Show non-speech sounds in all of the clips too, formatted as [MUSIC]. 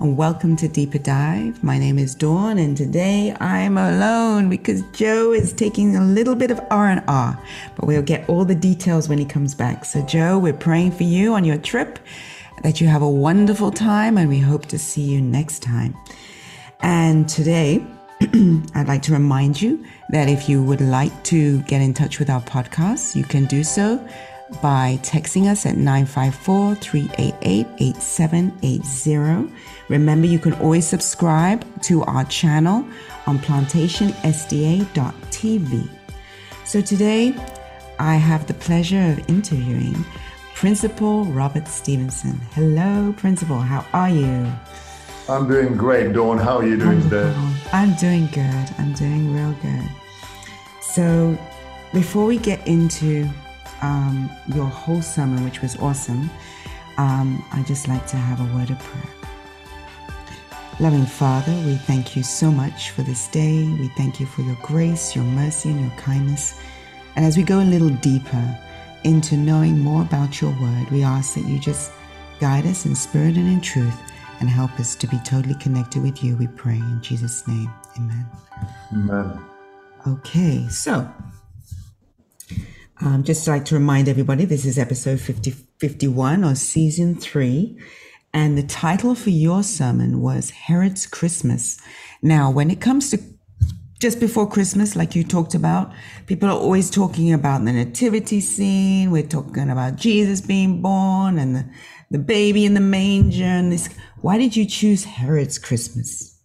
and welcome to Deeper Dive. My name is Dawn, and today I'm alone because Joe is taking a little bit of R&R, but we'll get all the details when he comes back. So, Joe, we're praying for you on your trip, that you have a wonderful time, and we hope to see you next time. And today, [CLEARS THROAT] I'd like to remind you that if you would like to get in touch with our podcast, you can do so by texting us at 954 388 8780. Remember, you can always subscribe to our channel on plantationsda.tv. So today, I have the pleasure of interviewing Principal Robert Stevenson. Hello, Principal. How are you? I'm doing great, Dawn. How are you doing today? I'm doing good. I'm doing real good. So, before we get into um, your whole summer, which was awesome, um, I'd just like to have a word of prayer. Loving Father, we thank you so much for this day. We thank you for your grace, your mercy, and your kindness. And as we go a little deeper into knowing more about your word, we ask that you just guide us in spirit and in truth and help us to be totally connected with you. We pray in Jesus' name. Amen. Amen. Okay, so um, just like to remind everybody, this is episode 50, 51 or season three. And the title for your sermon was Herod's Christmas. Now, when it comes to just before Christmas, like you talked about, people are always talking about the nativity scene. We're talking about Jesus being born and the, the baby in the manger and this. Why did you choose Herod's Christmas?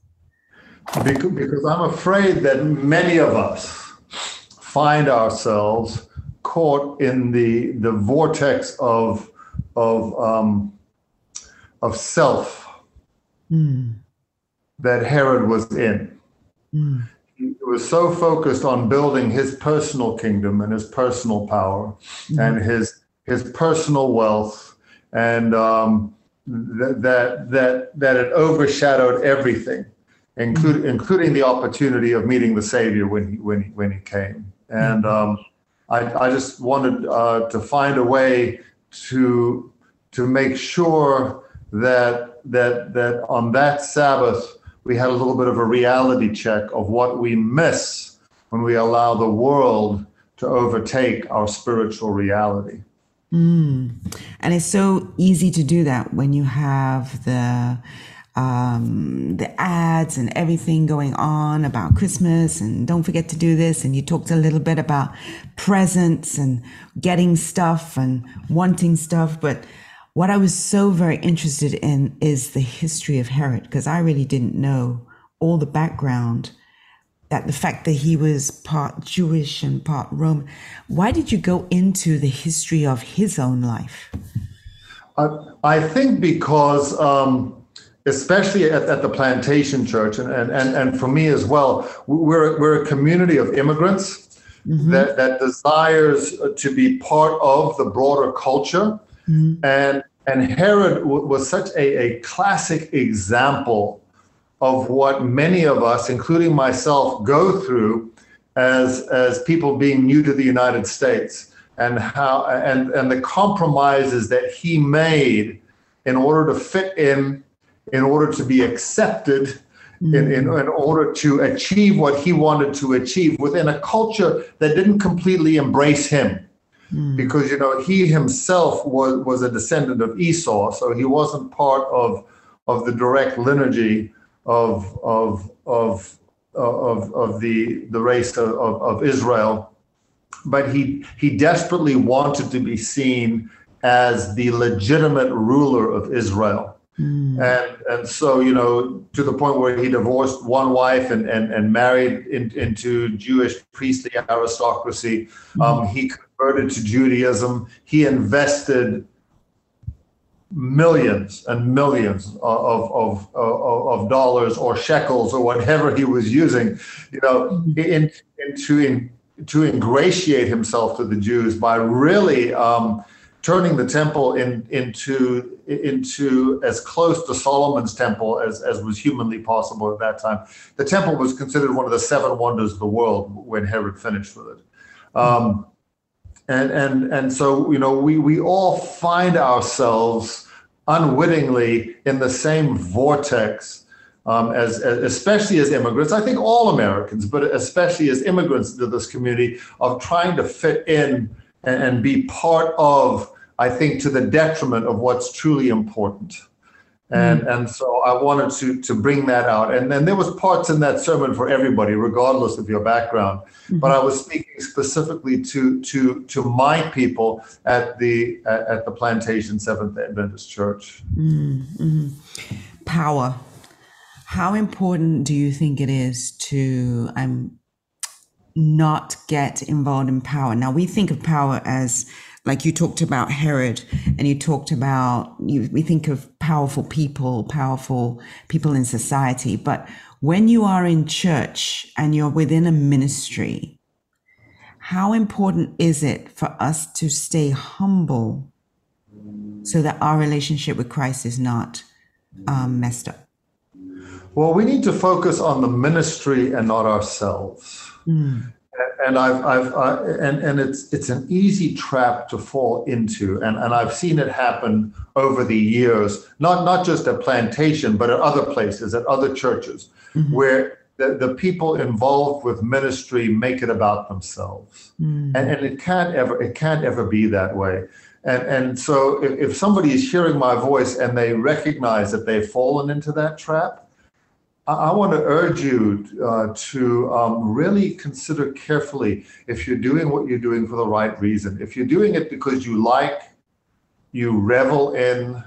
Because, because I'm afraid that many of us find ourselves caught in the the vortex of of um, of self mm. that Herod was in. Mm. He was so focused on building his personal kingdom and his personal power mm. and his his personal wealth, and um, that that that that it overshadowed everything, including including the opportunity of meeting the Savior when he when he when he came. And um, I, I just wanted uh, to find a way to to make sure that that that on that Sabbath we had a little bit of a reality check of what we miss when we allow the world to overtake our spiritual reality. Mm. And it's so easy to do that when you have the um, the ads and everything going on about Christmas and don't forget to do this. And you talked a little bit about presents and getting stuff and wanting stuff. But what I was so very interested in is the history of Herod, because I really didn't know all the background that the fact that he was part Jewish and part Roman. Why did you go into the history of his own life? I, I think because um, especially at, at the plantation church and, and, and, and for me as well we're, we're a community of immigrants mm-hmm. that, that desires to be part of the broader culture mm-hmm. and and herod w- was such a, a classic example of what many of us including myself go through as as people being new to the united states and how and and the compromises that he made in order to fit in in order to be accepted in, in, in, order to achieve what he wanted to achieve within a culture that didn't completely embrace him. Mm. Because you know he himself was, was a descendant of Esau, so he wasn't part of of the direct lineage of of of of, of the the race of, of, of Israel. But he he desperately wanted to be seen as the legitimate ruler of Israel Mm. And and so you know to the point where he divorced one wife and and, and married in, into Jewish priestly aristocracy. Mm. Um, he converted to Judaism. He invested millions and millions of, of, of, of dollars or shekels or whatever he was using, you know, mm. in, into in, to ingratiate himself to the Jews by really um, turning the temple in, into into as close to Solomon's temple as, as was humanly possible at that time. The temple was considered one of the seven wonders of the world when Herod finished with it. Um, and and and so you know we we all find ourselves unwittingly in the same vortex um, as, as, especially as immigrants. I think all Americans, but especially as immigrants to this community, of trying to fit in and, and be part of. I think to the detriment of what's truly important. And, mm. and so I wanted to, to bring that out. And then there was parts in that sermon for everybody, regardless of your background. Mm-hmm. But I was speaking specifically to, to, to my people at the, at the Plantation Seventh Adventist Church. Mm-hmm. Power how important do you think it is to um, not get involved in power? Now, we think of power as like you talked about Herod and you talked about, you, we think of powerful people, powerful people in society. But when you are in church and you're within a ministry, how important is it for us to stay humble so that our relationship with Christ is not um, messed up? Well, we need to focus on the ministry and not ourselves. Mm. And I've, I've, and and it's it's an easy trap to fall into, and and I've seen it happen over the years, not not just at plantation, but at other places, at other churches, mm-hmm. where the, the people involved with ministry make it about themselves, mm. and and it can't ever it can't ever be that way. And, and so if, if somebody is hearing my voice and they recognize that they've fallen into that trap, I want to urge you uh, to um, really consider carefully if you're doing what you're doing for the right reason. If you're doing it because you like, you revel in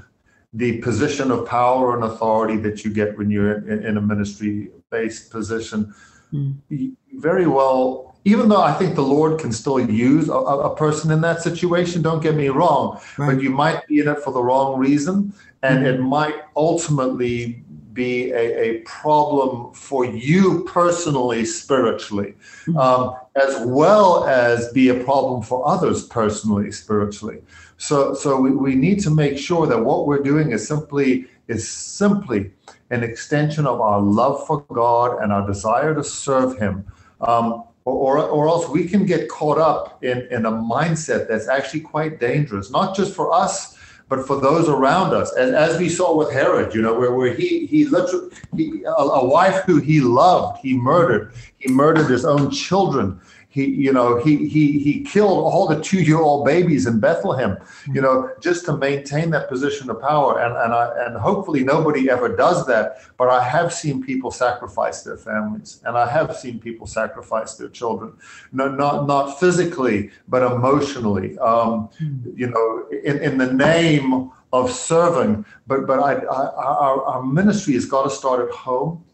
the position of power and authority that you get when you're in, in a ministry based position, mm. very well, even though I think the Lord can still use a, a person in that situation, don't get me wrong, right. but you might be in it for the wrong reason. And mm. it might ultimately be a, a problem for you personally, spiritually, mm-hmm. um, as well as be a problem for others personally, spiritually. So, so we, we need to make sure that what we're doing is simply is simply an extension of our love for God and our desire to serve Him. Um, or, or, else we can get caught up in, in a mindset that's actually quite dangerous, not just for us, but for those around us. And as we saw with Herod, you know, where, where he he literally he, a, a wife who he loved, he murdered. He murdered his own children he you know he he he killed all the two year old babies in Bethlehem you know just to maintain that position of power. And and I and hopefully nobody ever does that but I have seen people sacrifice their families and I have seen people sacrifice their children. No not not physically but emotionally. Um, you know in in the name of serving but but I, I our, our ministry has got to start at home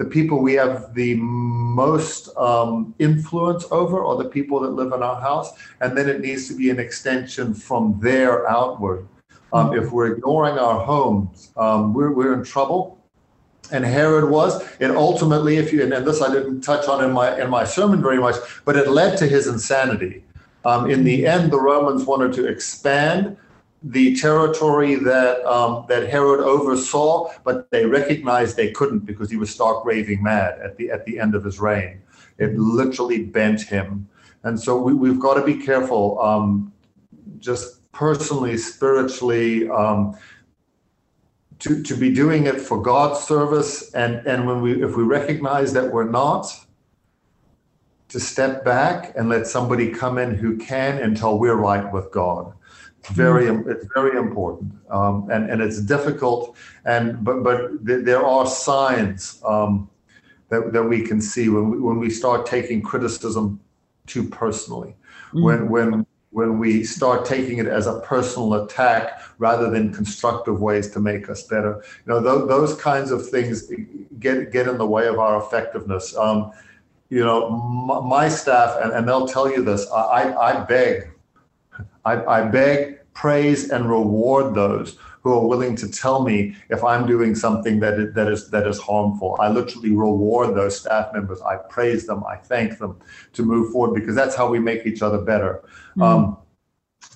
the people we have the most um, influence over are the people that live in our house, and then it needs to be an extension from there outward. Um, if we're ignoring our homes, um, we're, we're in trouble. And Herod was. and ultimately, if you and this I didn't touch on in my in my sermon very much, but it led to his insanity. Um, in the end, the Romans wanted to expand the territory that um, that Herod oversaw, but they recognized they couldn't because he was stark raving mad at the at the end of his reign. It literally bent him, and so we, have got to be careful, um, just personally, spiritually. Um, to, to be doing it for God's service, and, and when we if we recognize that we're not, to step back and let somebody come in who can until we're right with God very it's very important um, and and it's difficult and but but th- there are signs um, that, that we can see when we, when we start taking criticism too personally. Mm-hmm. when when when we start taking it as a personal attack rather than constructive ways to make us better. You know th- those kinds of things get get in the way of our effectiveness. Um, you know my, my staff and, and they'll tell you this I, I beg I, I beg, praise, and reward those who are willing to tell me if I'm doing something that is, that is that is harmful. I literally reward those staff members. I praise them. I thank them to move forward because that's how we make each other better. Mm-hmm. Um,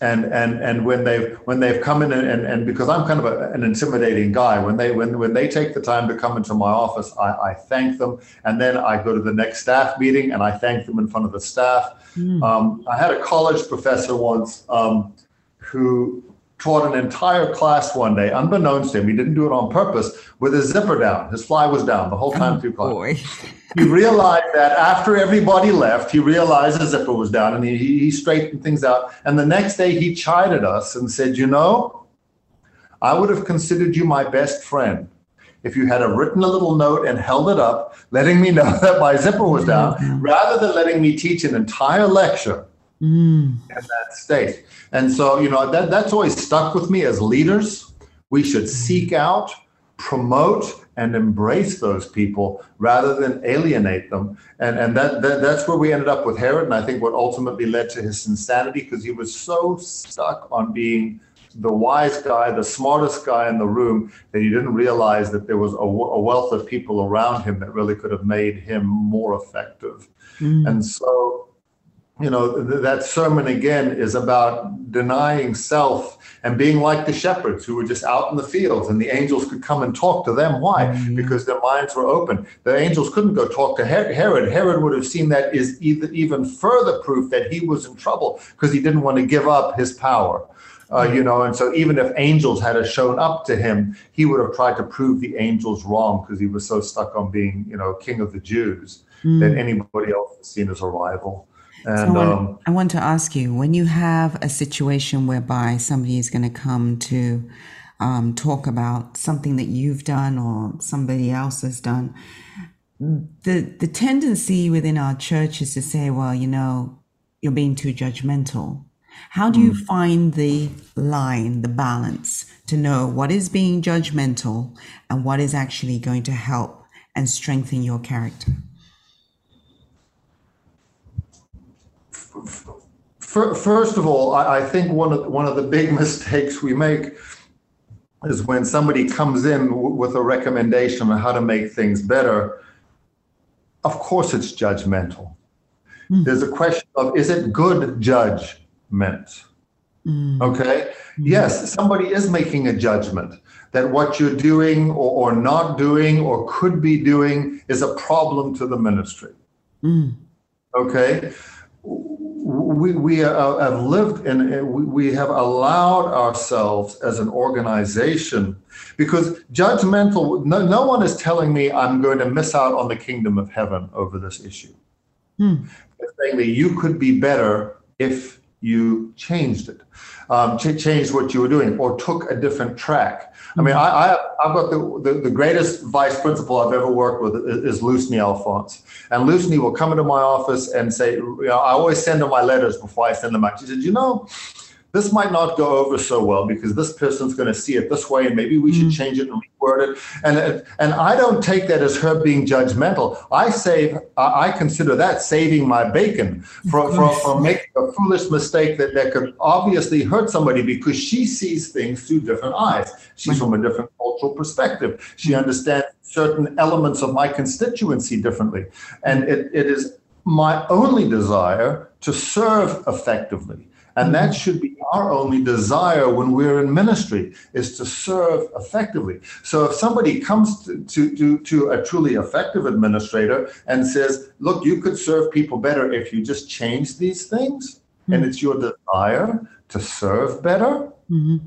and and and when they've when they've come in and, and, and because I'm kind of a, an intimidating guy, when they when when they take the time to come into my office, I, I thank them, and then I go to the next staff meeting and I thank them in front of the staff. Mm. Um, I had a college professor once um, who taught an entire class one day, unbeknownst to him. He didn't do it on purpose with his zipper down. His fly was down the whole time Oh, through class. [LAUGHS] He realized that after everybody left, he realized his zipper was down and he, he straightened things out. And the next day he chided us and said, You know, I would have considered you my best friend if you had have written a little note and held it up, letting me know [LAUGHS] that my zipper was down, rather than letting me teach an entire lecture Mm. in that state. And so, you know, that, that's always stuck with me as leaders. We should seek out, promote, and embrace those people rather than alienate them. And, and that, that that's where we ended up with Herod. And I think what ultimately led to his insanity because he was so stuck on being the wise guy, the smartest guy in the room, that he didn't realize that there was a wealth of people around him that really could have made him more effective. Mm. And so, you know, th- that sermon again is about denying self and being like the shepherds who were just out in the fields and the angels could come and talk to them. Why? Mm-hmm. Because their minds were open. The angels couldn't go talk to Her- Herod. Herod would have seen that is either, even further proof that he was in trouble because he didn't want to give up his power. Uh, mm-hmm. you know, and so even if angels had shown up to him, he would have tried to prove the angels wrong because he was so stuck on being, you know, king of the Jews that mm-hmm. anybody else was seen as a rival. Mm. So I want, um, I want to ask you when you have a situation whereby somebody is going to come to um, talk about something that you've done or somebody else has done, the the tendency within our church is to say, well, you know, you're being too judgmental. How do you find the line, the balance to know what is being judgmental and what is actually going to help and strengthen your character? First of all, I, think one of one of the big [LAUGHS] mistakes we make is when somebody comes in with a recommendation on how to make things better. Of course, it's judgmental. Hmm. There's a question of is it good judgment? Hmm. Okay. Hmm. Yes, somebody is making a judgment that what you're doing or, or not doing or could be doing is a problem to the ministry. Okay. We, we uh, uh have lived and uh, we, we have allowed ourselves as an organization because judgmental, no, no one is telling me I'm going to miss out on the kingdom of heaven over this issue. Hmm. It's saying that you could be better if you changed it, um, ch- changed what you were doing, or took a different track. I mean, I, I've got the, the, the greatest vice principal I've ever worked with is, Lucny Alphonse. And Lucny will come into my office and say, you know, I always send her my letters before I send them out. She said, you know, this might not go over so well because this person's going to see it this way and maybe we should mm. change it and reword it. And and i don't take that as her being judgmental. I save i consider that saving my bacon from, from, from making a foolish mistake that, that could obviously hurt somebody because she sees things through different eyes. She's from a different cultural perspective. She mm. understands certain elements of my constituency differently. And it, it is my only desire to serve effectively and that mm-hmm. should be our only desire when we're in ministry is to serve effectively. So if somebody comes to, to, to, to a truly effective administrator and says, look, you could serve people better if you just change these things, hmm. and it's your desire to serve better, mm-hmm.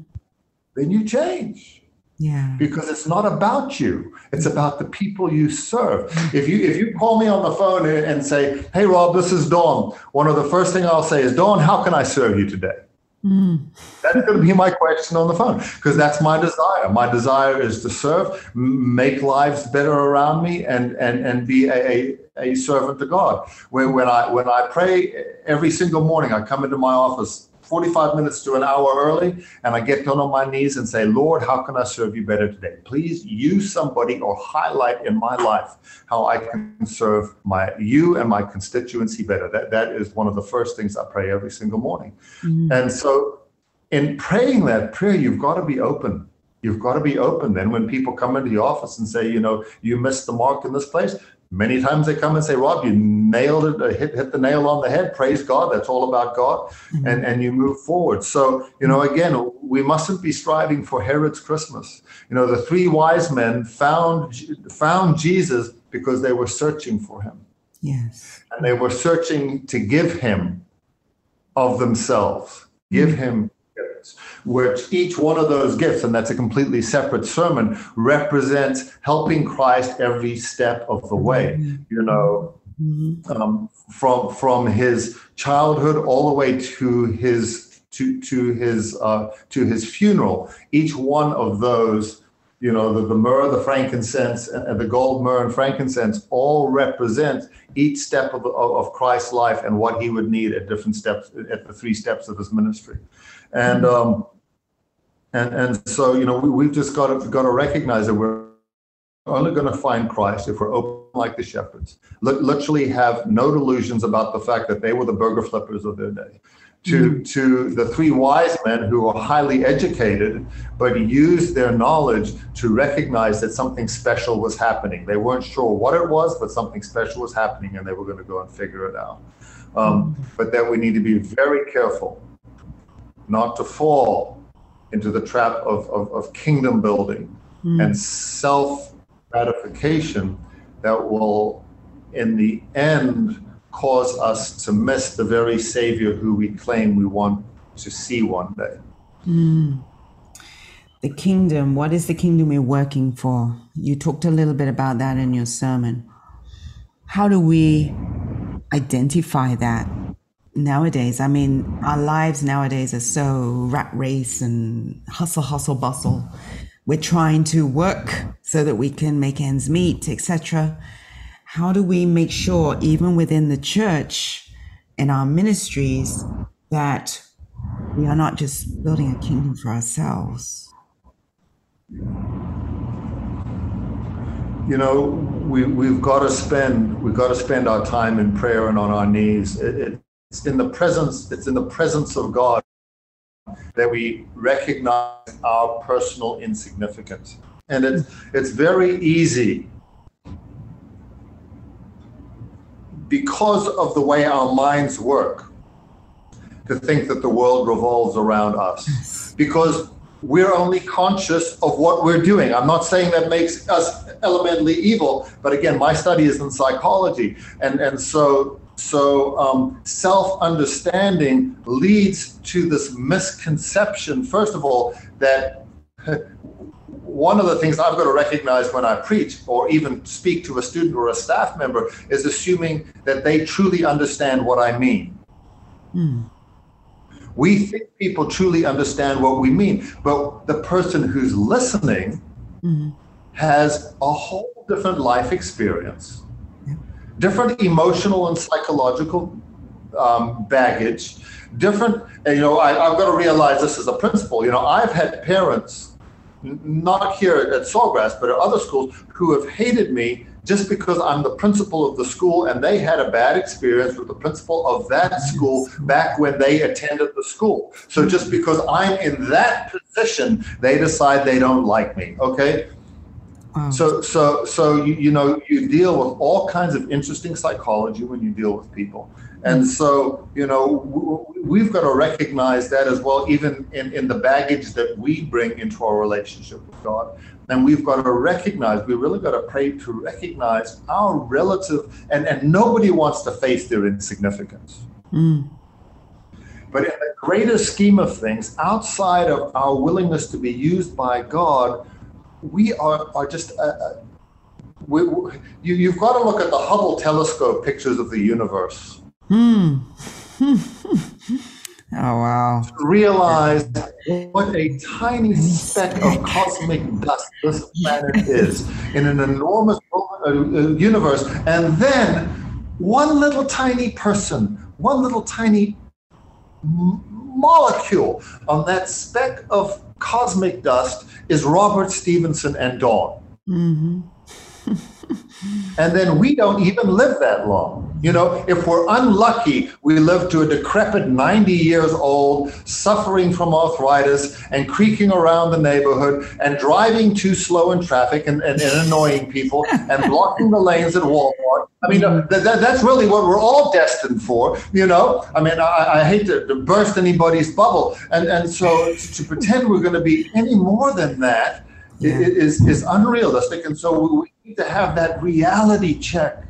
then you change Yeah. because it's not about you. It's about the people you serve. If you if you call me on the phone and say hey rob this is dawn one of the first thing i'll say is dawn how can i serve you today? Hmm. That's going to be my question on the phone because that's my desire. My desire is to serve make lives better around me and and and be a, a a servant to God. When, when I when I pray every single morning, I come into my office 45 minutes to an hour early, and I get down on my knees and say, Lord, how can I serve you better today? Please use somebody or highlight in my life how I can serve my you and my constituency better. That that is one of the first things I pray every single morning. Mm-hmm. And so in praying that prayer, you've got to be open. You've got to be open. Then when people come into the office and say, you know, you missed the mark in this place, many times they come and say, Rob, you nailed it, uh, hit, hit the nail on the head. Praise God. That's all about God. Mm-hmm. And, and you move forward. So, you know, mm-hmm. again, we mustn't be striving for Herod's Christmas. You know, the three wise men found, found Jesus because they were searching for him Yes. and they were searching to give him of themselves, give mm-hmm. him which each one of those gifts, and that's a completely separate sermon, represents helping Christ every step of the way. You know, um, from from his childhood all the way to his to to his uh, to his funeral. Each one of those you know, the, the myrrh, the frankincense, and the gold, myrrh, and frankincense all represent each step of, of, of, Christ's life and what he would need at different steps, at the three steps of his ministry. And, um, and, and so, you know, we, we've just got to, got to recognize that we're only going to find Christ if we're open like the shepherds. L- literally have no delusions about the fact that they were the burger flippers of their day to, mm-hmm. to the three wise men who were highly educated, but used their knowledge to recognize that something special was happening. They weren't sure what it was, but something special was happening and they were going to go and figure it out. Um, mm-hmm. but that we need to be very careful not to fall into the trap of, of, of kingdom building mm. and self gratification that will, in the end, cause us to miss the very Savior who we claim we want to see one day. Mm. The kingdom, what is the kingdom we're working for? You talked a little bit about that in your sermon. How do we identify that nowadays? I mean, our lives nowadays are so rat race and hustle, hustle, bustle. We're trying to work so that we can make ends meet, etc how do we make sure, even within the church and our ministries, that we are not just building a kingdom for ourselves? You know, we, we've got to spend we've got to spend our time in prayer and on our knees. It, it's in the presence it's in the presence of God that we recognize our personal insignificance. And it's it's very easy because of the way our minds work, to think that the world revolves around us. Because we're only conscious of what we're doing. I'm not saying that makes us elementally evil, but again, my study is in psychology. And, and so, so um, self understanding leads to this misconception, first of all, that [LAUGHS] one of the things I've got to recognize when I preach or even speak to a student or a staff member is assuming that they truly understand what I mean. Mm. We think people truly understand what we mean, but the person who's listening mm. has a whole different life experience, yeah. different emotional and psychological um, baggage, different, you know, I, I've got to realize this as a principal. You know, I've had parents not here at Sawgrass, but at other schools, who have hated me just because I'm the principal of the school and they had a bad experience with the principal of that school back when they attended the school. So just because I'm in that position, they decide they don't like me. Okay. Wow. So, so, so you, you know, you deal with all kinds of interesting psychology when you deal with people. And so, you know, we've got to recognize that as well, even in, in the baggage that we bring into our relationship with God. And we've got to recognize, we really got to pray to recognize our relative, and, and nobody wants to face their insignificance. Mm. But in the greater scheme of things, outside of our willingness to be used by God, we are, are just, uh, uh we, you, you've got to look at the Hubble telescope pictures of the universe Hmm. [LAUGHS] oh wow! Realize what a tiny speck of cosmic dust this planet is in an enormous uh, uh, universe, and then one little tiny person, one little tiny molecule on that speck of cosmic dust is Robert Stevenson and Dawn. Mm-hmm. And then we don't even live that long. You know, if we're unlucky, we live to a decrepit 90 years old, suffering from arthritis and creaking around the neighborhood and driving too slow in traffic and, and, and annoying people and [LAUGHS] blocking the lanes at Walmart. I mean, mm-hmm. that, that's really what we're all destined for, you know? I mean, I, I hate to, to burst anybody's bubble. And, and so to pretend we're going to be any more than that yeah. is, is unrealistic. And so we need to have that reality check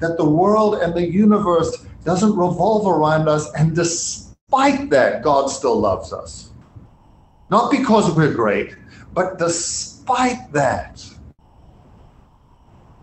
that the world and the universe doesn't revolve around us. And despite that, God still loves us. not because we're great, but despite that,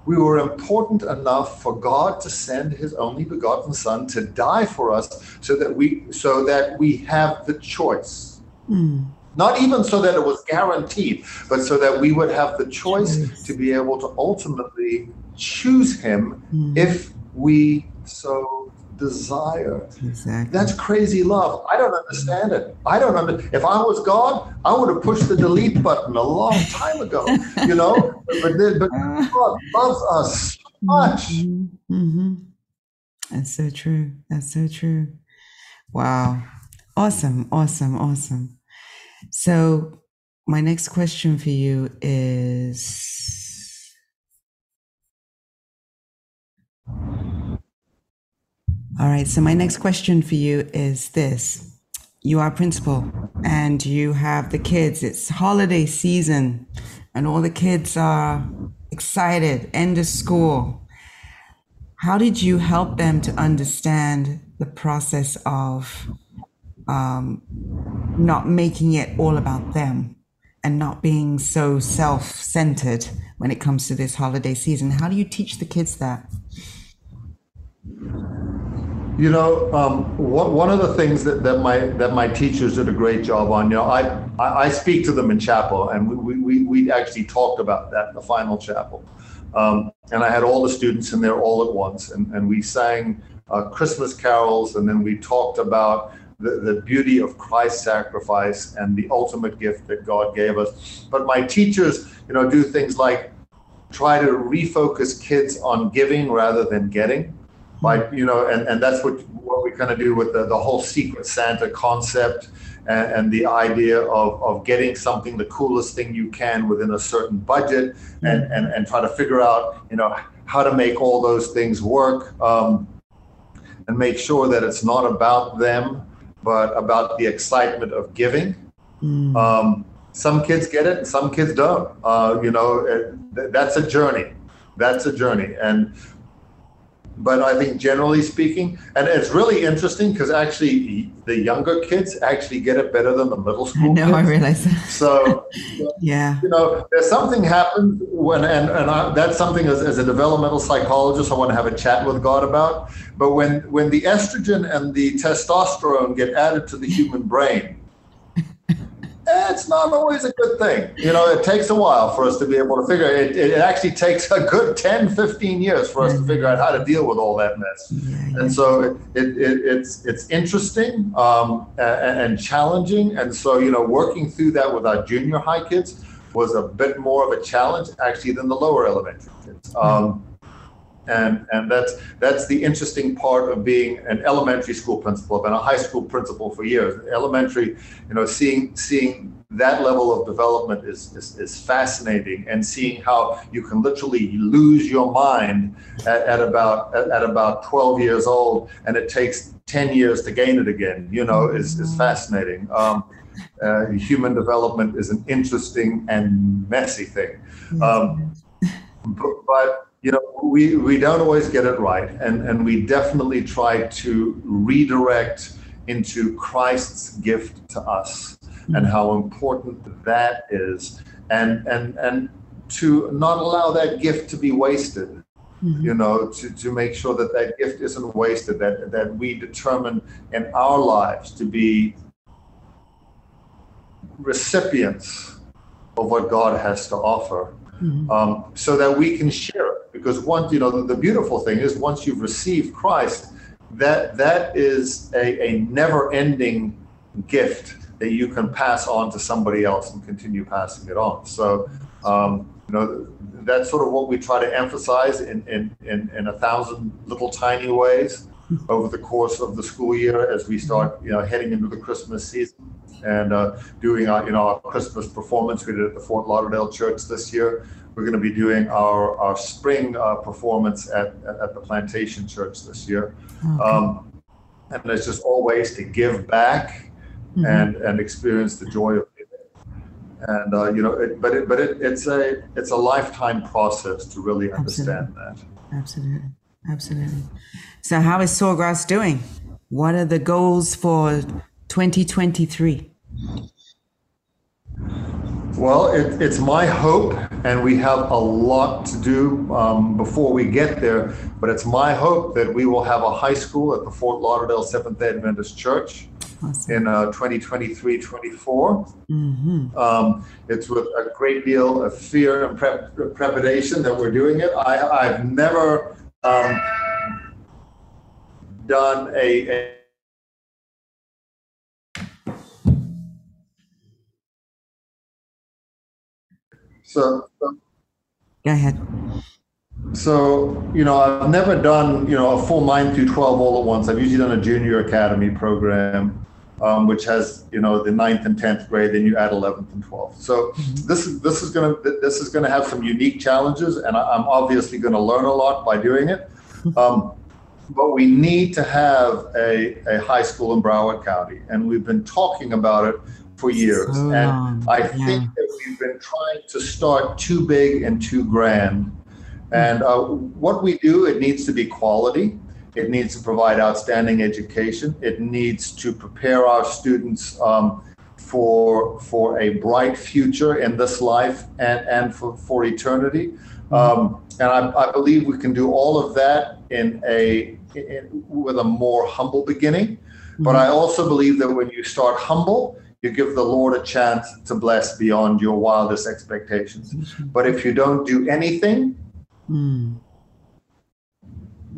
we were important enough for God to send his only begotten son to die for us so that we so that we have the choice. Mm. Not even so that it was guaranteed, but so that we would have the choice to be able to ultimately choose him mm. if we so desire. Exactly. That's crazy love. I don't understand it. I don't understand. If I was God, I would have pushed the delete button a long time ago. You know, [LAUGHS] but, but God loves us so much. Mm-hmm. Mm-hmm. That's so true. That's so true. Wow. Awesome. Awesome. Awesome. So, my next question for you is All right. So my next question for you is this. You are principal and you have the kids. It's holiday season and all the kids are excited, end of school. How did you help them to understand the process of um, not making it all about them and not being so self centered when it comes to this holiday season? How do you teach the kids that? You know, um, one of the things that, that my that my teachers did a great job on. You know, I I speak to them in chapel, and we we, we actually talked about that in the final chapel. Um, and I had all the students in there all at once, and, and we sang uh, Christmas carols, and then we talked about the, the beauty of Christ's sacrifice and the ultimate gift that God gave us. But my teachers, you know, do things like try to refocus kids on giving rather than getting. By you know and, and that's what what we kind of do with the, the whole secret santa concept and, and, the idea of, of getting something the coolest thing you can within a certain budget and, and and try to figure out you know how to make all those things work um, and make sure that it's not about them but about the excitement of giving. Mm. um, some kids get it and some kids don't. Uh, you know it, that's a journey. That's a journey. And but I think generally speaking, and it's really interesting because actually the younger kids actually get it better than the middle school. No, I realize that. So, [LAUGHS] yeah, you know, there's something happens when, and and I, that's something as, as a developmental psychologist I want to have a chat with God about. But when when the estrogen and the testosterone get added to the human brain, it's not always a good thing. You know, it takes a while for us to be able to figure it. It actually takes a good 10, 15 years for us to figure out how to deal with all that mess. And so it, it, it it's it's interesting um, and, and, challenging. And so, you know, working through that with our junior high kids was a bit more of a challenge actually than the lower elementary kids. Um, and and that's that's the interesting part of being an elementary school principal. I've been a high school principal for years. Elementary, you know, seeing seeing that level of development is, is, is fascinating, and seeing how you can literally lose your mind at, at about at, at, about 12 years old, and it takes 10 years to gain it again. You know, is is fascinating. Um, uh, human development is an interesting and messy thing. Um, but, but you know, we, we don't always get it right. And, and we definitely try to redirect into Christ's gift to us mm-hmm. and how important that is. And, and, and to not allow that gift to be wasted. Mm-hmm. You know, to, to make sure that that gift isn't wasted, that, that we determine in our lives to be recipients of what God has to offer mm-hmm. um, so that we can share it. Because once, you know, the, the, beautiful thing is once you've received Christ, that that is a, a never ending gift that you can pass on to somebody else and continue passing it on. So, um, you know, that's sort of what we try to emphasize in, in, in, in, a thousand little tiny ways over the course of the school year as we start, you know, heading into the Christmas season and uh, doing our, you know, our Christmas performance we did at the Fort Lauderdale Church this year. We're going to be doing our, our spring uh, performance at, at the Plantation Church this year. Okay. Um, and there's just all ways to give back mm-hmm. and, and experience the joy of. And uh, you know, it, but it, but it, it's a it's a lifetime process to really understand Absolutely. that. Absolutely, absolutely. So, how is Sawgrass doing? What are the goals for 2023? Well, it, it's my hope, and we have a lot to do um, before we get there, but it's my hope that we will have a high school at the Fort Lauderdale Seventh day Adventist Church awesome. in uh, 2023 24. Mm-hmm. Um, it's with a great deal of fear and prep, trepidation that we're doing it. I, have never um, done a, a So, so, go ahead. So, you know, I've never done, you know, a full 9 through 12 all at once. I've usually done a junior academy program, um, which has, you know, the ninth and 10th grade, then you add 11th and 12th. So mm-hmm. this is, this is going to, this is going to have some unique challenges and I'm obviously going to learn a lot by doing it. Mm-hmm. Um, but we need to have a, a high school in Broward County. And we've been talking about it for years. So and I yeah. think that we've been trying to start too big and too grand. And uh, what we do, it needs to be quality. It needs to provide outstanding education. It needs to prepare our students um, for for a bright future in this life and, and for, for eternity. Um, and I, I, believe we can do all of that in a in, with a more humble beginning. But I also believe that when you start humble, you give the Lord a chance to bless beyond your wildest expectations. But if you don't do anything, mm.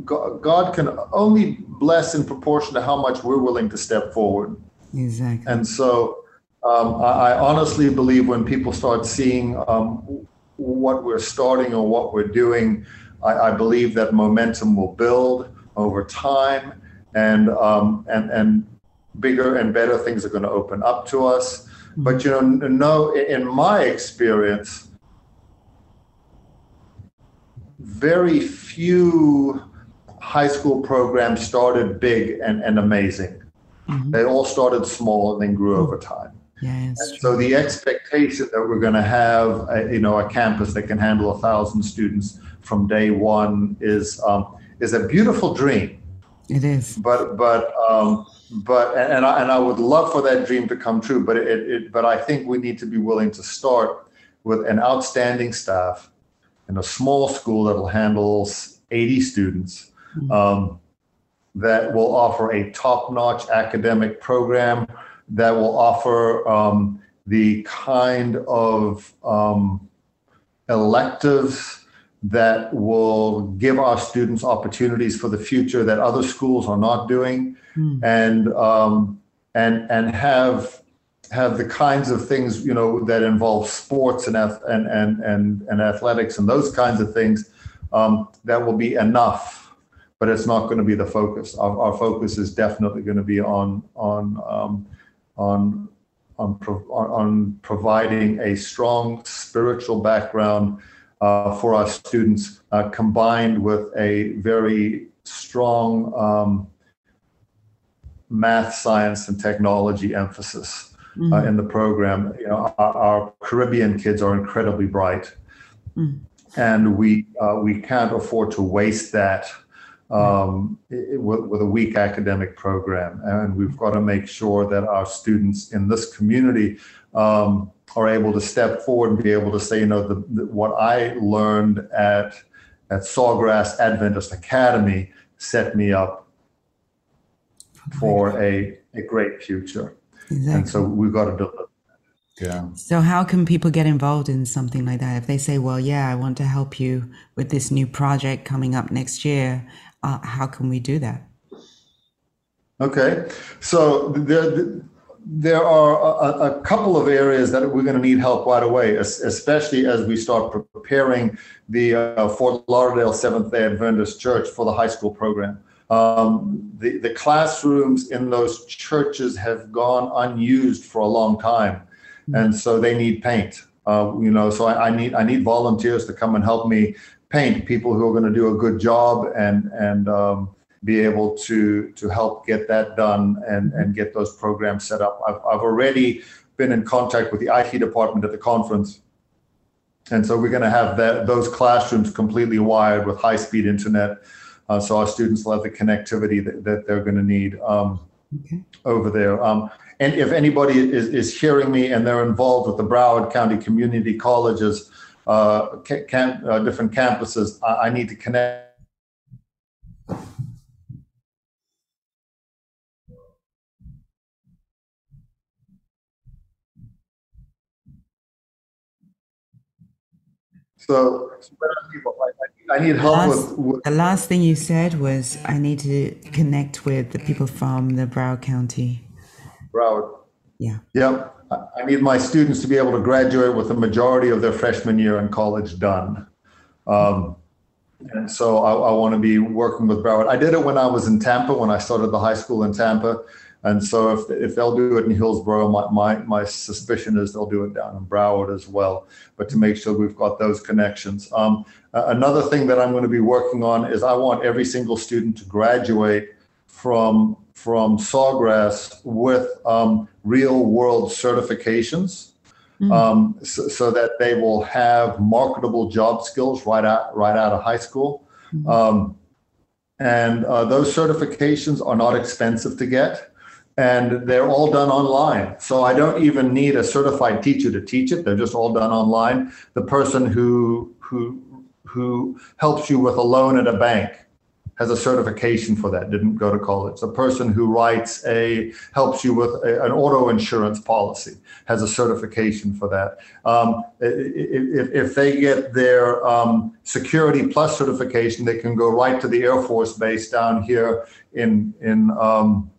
God, God, can only bless in proportion to how much we're willing to step forward. Exactly. And so um, I, I, honestly believe when people start seeing um, what we're starting or what we're doing, I, I, believe that momentum will build over time. And um, and and bigger and better things are going to open up to us. But you know, no, in my experience, very few high school programs started big and, and amazing. Mm-hmm. They all started small and then grew over time. Yes. so the expectation that we're going to have, a, you know, a campus that can handle a thousand students from day one is um, is a beautiful dream. It is. But but um, but and I, and I would love for that dream to come true but it, it but i think we need to be willing to start with an outstanding staff in a small school that'll handle 80 students mm-hmm. um, that will offer a top-notch academic program that will offer um, the kind of um, electives that will give our students opportunities for the future that other schools are not doing mm. and um, and and have have the kinds of things you know that involve sports and and and and, and athletics and those kinds of things um, that will be enough but it's not going to be the focus our, our focus is definitely going to be on on um, on on, on providing a strong spiritual background uh, for our students, uh, combined with a very strong um, math, science, and technology emphasis uh, mm-hmm. uh, in the program. You know, our, our, Caribbean kids are incredibly bright, mm. and we uh, we can't afford to waste that um, it, with, with, a weak academic program. And we've got to make sure that our students in this community um, are able to step forward and be able to say, you know, the, the, what I learned at at Sawgrass Adventist Academy set me up for a, a great future. Exactly. And so we've got to deliver. Yeah. So how can people get involved in something like that? If they say, well, yeah, I want to help you with this new project coming up next year, uh, how can we do that? Okay. So there, there are a, a, couple of areas that we're going to need help right away, especially as we start preparing the uh, Fort Lauderdale Seventh day Adventist Church for the high school program. Um, the, the classrooms in those churches have gone unused for a long time, mm-hmm. and so they need paint. Uh, you know, so I, I, need I need volunteers to come and help me paint. People who are going to do a good job and and um, be able to to help get that done and and get those programs set up. I've I've already been in contact with the IT department at the conference, and so we're going to have that those classrooms completely wired with high speed internet uh, so our students will have the connectivity that, that they're going to need um, okay. over there. Um, and if anybody is, is hearing me and they're involved with the Broward County Community Colleges, uh, camp, uh, different campuses, I, I need to connect. So, I need help last, with, with, The last thing you said was I need to connect with the people from the Broward County. Broward. Yeah. Yep. I need my students to be able to graduate with the majority of their freshman year in college done. Um, and so I, I want to be working with Broward. I did it when I was in Tampa, when I started the high school in Tampa. And so if, if they'll do it in Hillsborough, my, my, my suspicion is they'll do it down in Broward as well. But to make sure we've got those connections. Um, another thing that I'm going to be working on is I want every single student to graduate from from Sawgrass with um, real world certifications. Mm-hmm. Um, so, so, that they will have marketable job skills right out right out of high school. Mm-hmm. Um, and uh, those certifications are not expensive to get and they're all done online. So I don't even need a certified teacher to teach it. They're just all done online. The person who who who helps you with a loan at a bank has a certification for that, didn't go to college. The person who writes a, helps you with a, an auto insurance policy has a certification for that. Um, if, if, they get their um, Security Plus certification, they can go right to the Air Force Base down here in, in um,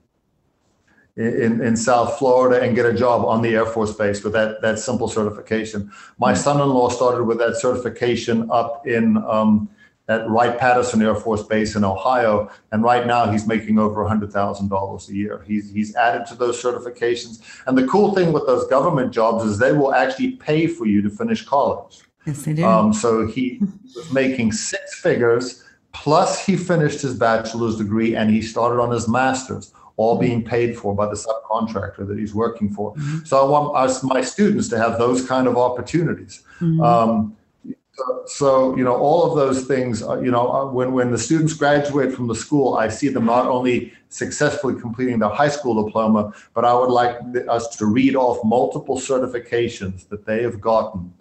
in, in South Florida and get a job on the Air Force Base with that, that simple certification. My mm-hmm. son in law started with that certification up in um, at Wright Patterson Air Force Base in Ohio, and right now he's making over $100,000 a year. He's, he's added to those certifications. And the cool thing with those government jobs is they will actually pay for you to finish college. Yes, they do. Um, so he was making six figures, plus he finished his bachelor's degree and he started on his master's all being paid for by the subcontractor that he's working for. Mm-hmm. So I want us, my students to have those kind of opportunities. Mm-hmm. Um, so, so, you know, all of those things, uh, you know, uh, when, when the students graduate from the school, I see them not only successfully completing their high school diploma, but I would like us to read off multiple certifications that they have gotten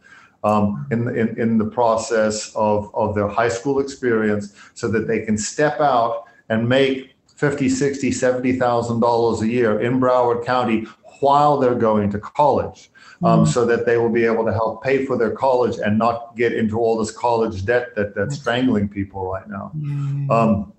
um, in, in, in the process of, of their high school experience so that they can step out and make 50, 60, 70,000 dollars a year in Broward County while they're going to college. Um, mm so that they will be able to help pay for their college and not get into all this college debt that, that's strangling people right now. mm Um,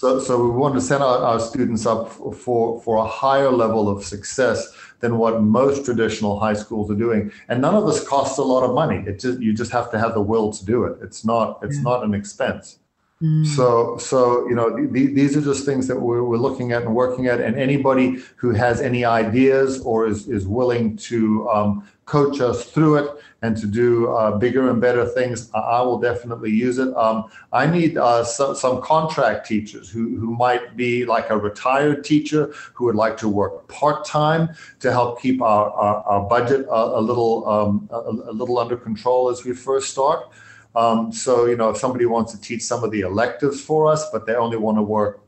so, so we want to set our, our students up for, for a higher level of success than what most traditional high schools are doing. And none of this costs a lot of money. It just, you just have to have the will to do it. It's not, it's yeah. not an expense. Mm. So, so you know, th- these are just things that we're, we're looking at and working at. And anybody who has any ideas or is, is willing to um, coach us through it and to do uh, bigger and better things, I will definitely use it. Um, I need uh, some, some contract teachers who, who might be like a retired teacher who would like to work part time to help keep our, our, our budget a, a little um, a, a little under control as we first start. Um, so, you know, if somebody wants to teach some of the electives for us, but they only want to work,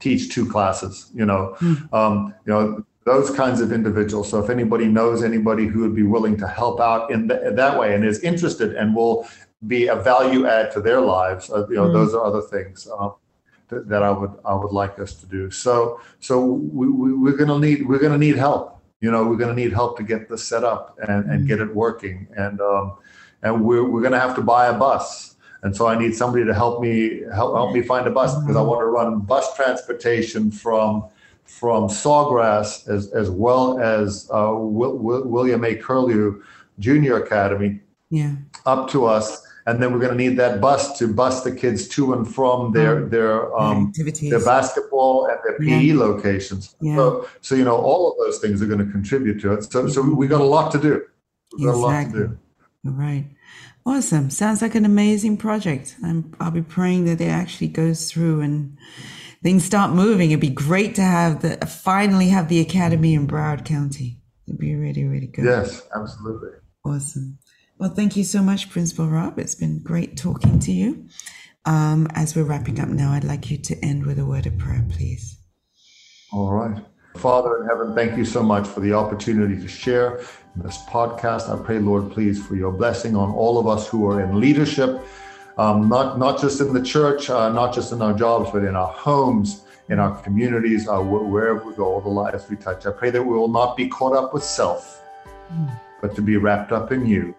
teach two classes, you know, mm. um, you know, those kinds of individuals. So if anybody knows anybody who would be willing to help out in the, that way and is interested and will be a value add to their lives, uh, you know, mm. those are other things. Uh, that, that I would I would like us to do. So so we, we, we're gonna need we're gonna need help. You know, we're gonna need help to get this set up and, and hmm. get it working. And um, and we're, we're going to have to buy a bus. And so I need somebody to help me help, help me find a bus because I want to run bus transportation from from Sawgrass as, as well as uh, William A. Curlew Junior Academy yeah. up to us. And then we're going to need that bus to bus the kids to and from their mm. their um, activities, their basketball and their PE yeah. locations. Yeah. So, so you know, all of those things are going to contribute to it. So, so we got a lot to do. We got exactly. a lot to do. Right. Awesome. Sounds like an amazing project. I'm, I'll be praying that it actually goes through and things start moving. It'd be great to have the finally have the academy in Broward County. It'd be really, really good. Yes, absolutely. Awesome. Well, thank you so much, Principal Rob. It's been great talking to you. Um, as we're wrapping up now, I'd like you to end with a word of prayer, please. All right. Father in heaven, thank you so much for the opportunity to share this podcast. I pray, Lord, please, for your blessing on all of us who are in leadership, um, not, not just in the church, uh, not just in our jobs, but in our homes, in our communities, uh, wherever we go, all the lives we touch. I pray that we will not be caught up with self, mm. but to be wrapped up in you.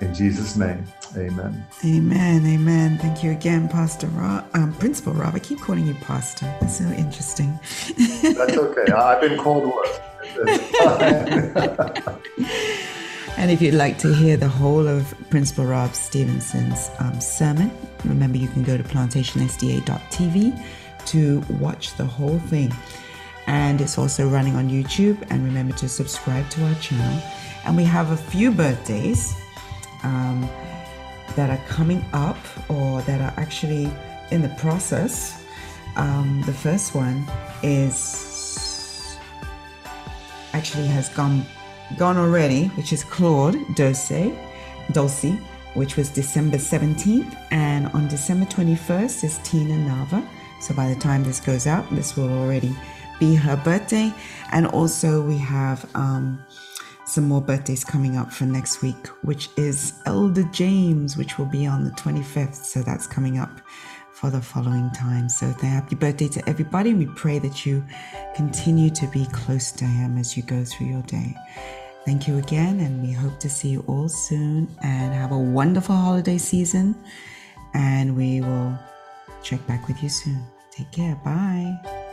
In Jesus' name, amen. Amen. Amen. Thank you again, Pastor Rob, um, Principal Rob. I keep calling you Pastor. That's so interesting. That's okay. I've been called worse. And if you'd like to hear the whole of Principal Rob Stevenson's um, sermon, remember you can go to plantationsda.tv to watch the whole thing. And it's also running on YouTube. And remember to subscribe to our channel. And we have a few birthdays um, that are coming up or that are actually in the process. Um, the first one is actually has gone gone already, which is Claude Dulce, Dulce, which was December 17th, and on December 21st is Tina Nava. So by the time this goes out, this will already be her birthday. And also we have um, some more birthdays coming up for next week, which is Elder James, which will be on the 25th. So that's coming up for the following time. So happy birthday to everybody. We pray that you continue to be close to Him as you go through your day. Thank you again, and we hope to see you all soon and have a wonderful holiday season. And we will check back with you soon. Take care. Bye.